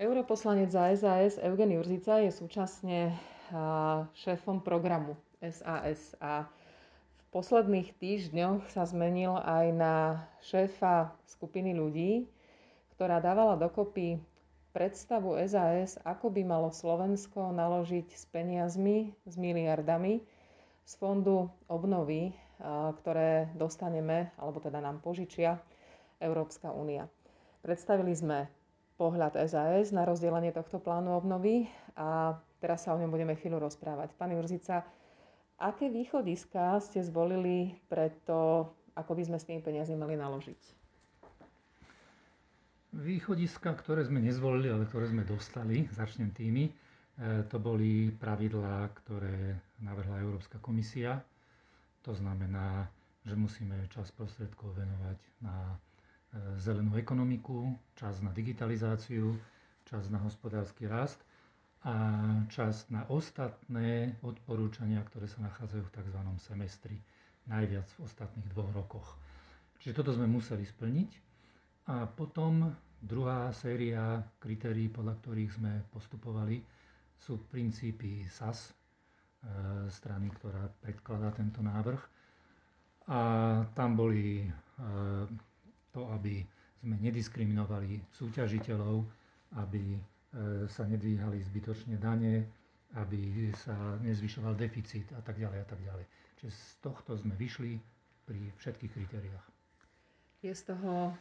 Europoslanec za SAS Eugen Jurzica je súčasne šéfom programu SAS a v posledných týždňoch sa zmenil aj na šéfa skupiny ľudí, ktorá dávala dokopy predstavu SAS, ako by malo Slovensko naložiť s peniazmi, s miliardami z fondu obnovy, ktoré dostaneme, alebo teda nám požičia Európska únia. Predstavili sme pohľad SAS na rozdelenie tohto plánu obnovy a teraz sa o ňom budeme chvíľu rozprávať. Pán Jurzica, aké východiska ste zvolili pre to, ako by sme s tými peniazmi mali naložiť? Východiska, ktoré sme nezvolili, ale ktoré sme dostali, začnem tými, e, to boli pravidlá, ktoré navrhla Európska komisia. To znamená, že musíme čas prostriedkov venovať na zelenú ekonomiku, čas na digitalizáciu, čas na hospodársky rast a čas na ostatné odporúčania, ktoré sa nachádzajú v tzv. semestri, najviac v ostatných dvoch rokoch. Čiže toto sme museli splniť. A potom druhá séria kritérií, podľa ktorých sme postupovali, sú princípy SAS, e, strany, ktorá predkladá tento návrh. A tam boli e, to, aby sme nediskriminovali súťažiteľov, aby e, sa nedvíhali zbytočne dane, aby sa nezvyšoval deficit a tak ďalej a tak ďalej. Čiže z tohto sme vyšli pri všetkých kritériách. Je z toho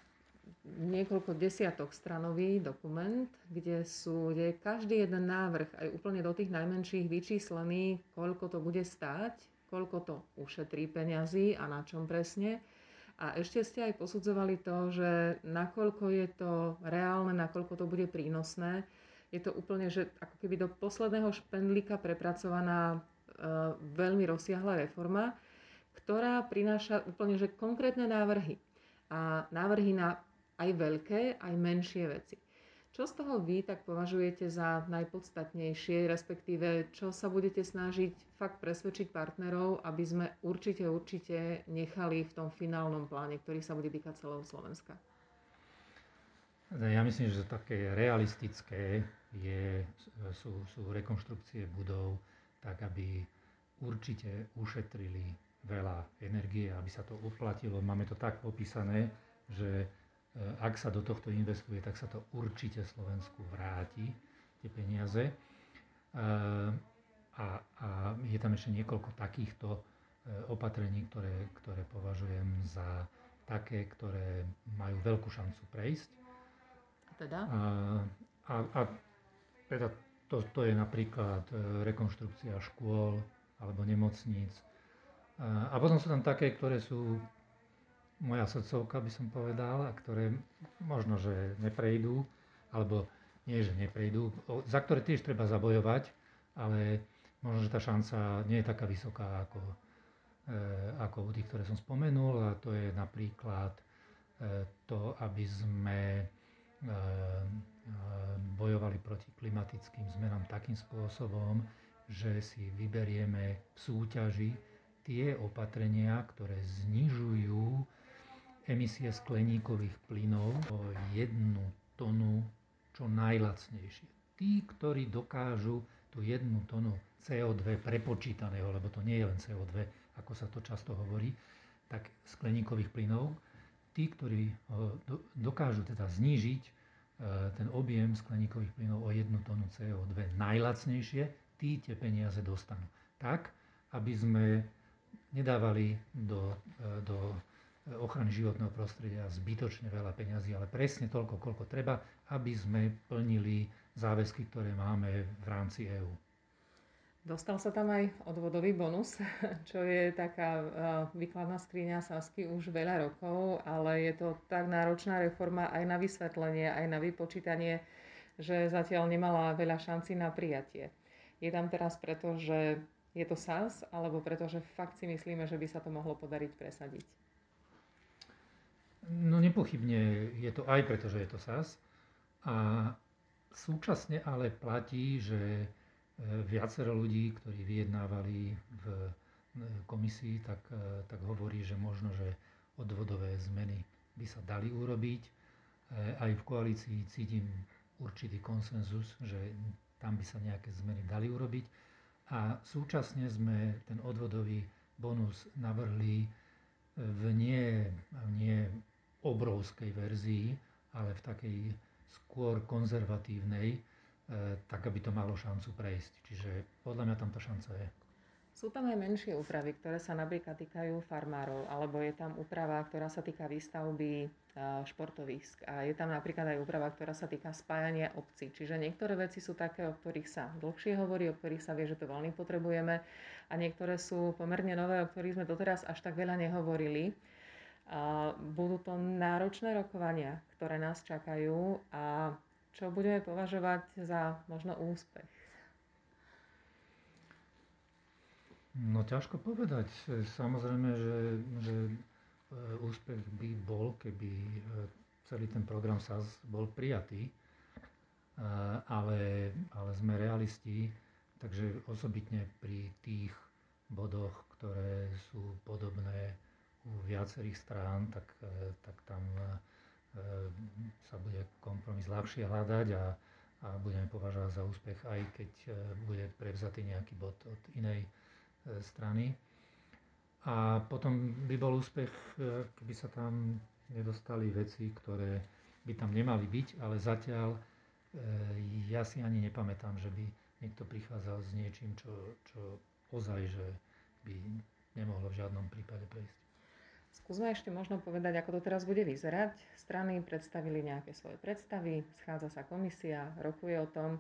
niekoľko desiatok stranový dokument, kde sú, kde je každý jeden návrh, aj úplne do tých najmenších vyčíslený, koľko to bude stáť, koľko to ušetrí peňazí a na čom presne. A ešte ste aj posudzovali to, že nakoľko je to reálne, nakoľko to bude prínosné. Je to úplne, že ako keby do posledného špendlíka prepracovaná e, veľmi rozsiahla reforma, ktorá prináša úplne že konkrétne návrhy. A návrhy na aj veľké, aj menšie veci. Čo z toho vy tak považujete za najpodstatnejšie, respektíve čo sa budete snažiť fakt presvedčiť partnerov, aby sme určite, určite nechali v tom finálnom pláne, ktorý sa bude týkať celého Slovenska? Ja myslím, že také realistické je, sú, sú rekonštrukcie budov tak, aby určite ušetrili veľa energie, aby sa to uplatilo. Máme to tak popísané, že ak sa do tohto investuje, tak sa to určite Slovensku vráti, tie peniaze. E, a, a je tam ešte niekoľko takýchto e, opatrení, ktoré, ktoré považujem za také, ktoré majú veľkú šancu prejsť. Teda? A, a, a teda to, to je napríklad rekonštrukcia škôl alebo nemocníc. A, a potom sú tam také, ktoré sú moja srdcovka, by som povedal, a ktoré možno, že neprejdú, alebo nie, že neprejdú, za ktoré tiež treba zabojovať, ale možno, že tá šanca nie je taká vysoká ako, e, ako u tých, ktoré som spomenul, a to je napríklad e, to, aby sme e, bojovali proti klimatickým zmenám takým spôsobom, že si vyberieme v súťaži tie opatrenia, ktoré znižujú emisie skleníkových plynov o jednu tonu čo najlacnejšie. Tí, ktorí dokážu tú jednu tonu CO2 prepočítaného, lebo to nie je len CO2, ako sa to často hovorí, tak skleníkových plynov, tí, ktorí dokážu teda znížiť e, ten objem skleníkových plynov o jednu tonu CO2 najlacnejšie, tí tie peniaze dostanú. Tak, aby sme nedávali do, e, do ochrany životného prostredia zbytočne veľa peňazí, ale presne toľko, koľko treba, aby sme plnili záväzky, ktoré máme v rámci EÚ. Dostal sa tam aj odvodový bonus, čo je taká výkladná skriňa Sasky už veľa rokov, ale je to tak náročná reforma aj na vysvetlenie, aj na vypočítanie, že zatiaľ nemala veľa šanci na prijatie. Je tam teraz preto, že je to SAS, alebo preto, že fakt si myslíme, že by sa to mohlo podariť presadiť? No nepochybne je to aj preto, že je to SAS. A súčasne ale platí, že e, viacero ľudí, ktorí vyjednávali v e, komisii, tak, e, tak hovorí, že možno, že odvodové zmeny by sa dali urobiť. Aj v koalícii cítim určitý konsenzus, že tam by sa nejaké zmeny dali urobiť. A súčasne sme ten odvodový bonus navrhli v nie, nie obrovskej verzii, ale v takej skôr konzervatívnej, e, tak aby to malo šancu prejsť. Čiže podľa mňa tam tá šanca je. Sú tam aj menšie úpravy, ktoré sa napríklad týkajú farmárov, alebo je tam úprava, ktorá sa týka výstavby e, športovisk. A je tam napríklad aj úprava, ktorá sa týka spájania obcí. Čiže niektoré veci sú také, o ktorých sa dlhšie hovorí, o ktorých sa vie, že to veľmi potrebujeme. A niektoré sú pomerne nové, o ktorých sme doteraz až tak veľa nehovorili. Budú to náročné rokovania, ktoré nás čakajú a čo budeme považovať za možno úspech. No ťažko povedať. Samozrejme, že, že e, úspech by bol, keby e, celý ten program SAS bol prijatý, e, ale, ale sme realisti, takže osobitne pri tých bodoch, ktoré sú podobné viacerých strán, tak, tak tam sa bude kompromis ľahšie hľadať a, a budeme považovať za úspech, aj keď bude prevzatý nejaký bod od inej E, strany. A potom by bol úspech, e, keby sa tam nedostali veci, ktoré by tam nemali byť, ale zatiaľ e, ja si ani nepamätám, že by niekto prichádzal s niečím, čo, čo ozaj, že by nemohlo v žiadnom prípade prejsť. Skúsme ešte možno povedať, ako to teraz bude vyzerať. Strany predstavili nejaké svoje predstavy, schádza sa komisia, rokuje o tom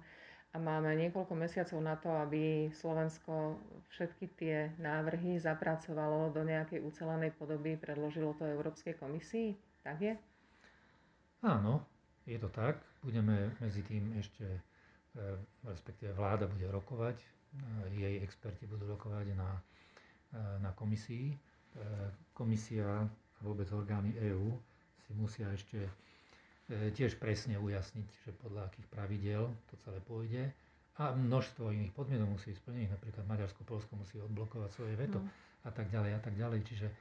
a máme niekoľko mesiacov na to, aby Slovensko všetky tie návrhy zapracovalo do nejakej ucelenej podoby, predložilo to Európskej komisii. Tak je? Áno, je to tak. Budeme medzi tým ešte, e, respektíve vláda bude rokovať, e, jej experti budú rokovať na, e, na komisii. Komisia a vôbec orgány EÚ si musia ešte E, tiež presne ujasniť, že podľa akých pravidel to celé pôjde. A množstvo iných podmienok musí splniť, napríklad Maďarsko, Polsko musí odblokovať svoje veto no. a tak ďalej a tak ďalej. Čiže e,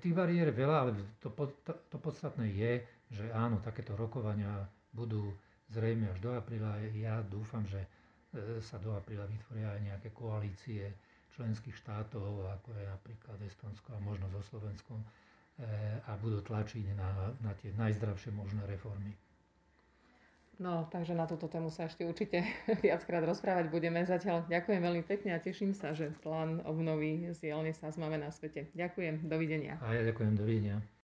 tých bariér veľa, ale to, to, to podstatné je, že áno, takéto rokovania budú zrejme až do apríla. Ja dúfam, že e, sa do apríla vytvoria aj nejaké koalície členských štátov, ako je napríklad Estonsko a možno so Slovenskom, a budú tlačiť na, na tie najzdravšie možné reformy. No, takže na túto tému sa ešte určite viackrát rozprávať budeme. Zatiaľ ďakujem veľmi pekne a teším sa, že plán obnovy zjavne sa máme na svete. Ďakujem, dovidenia. A ja ďakujem, dovidenia.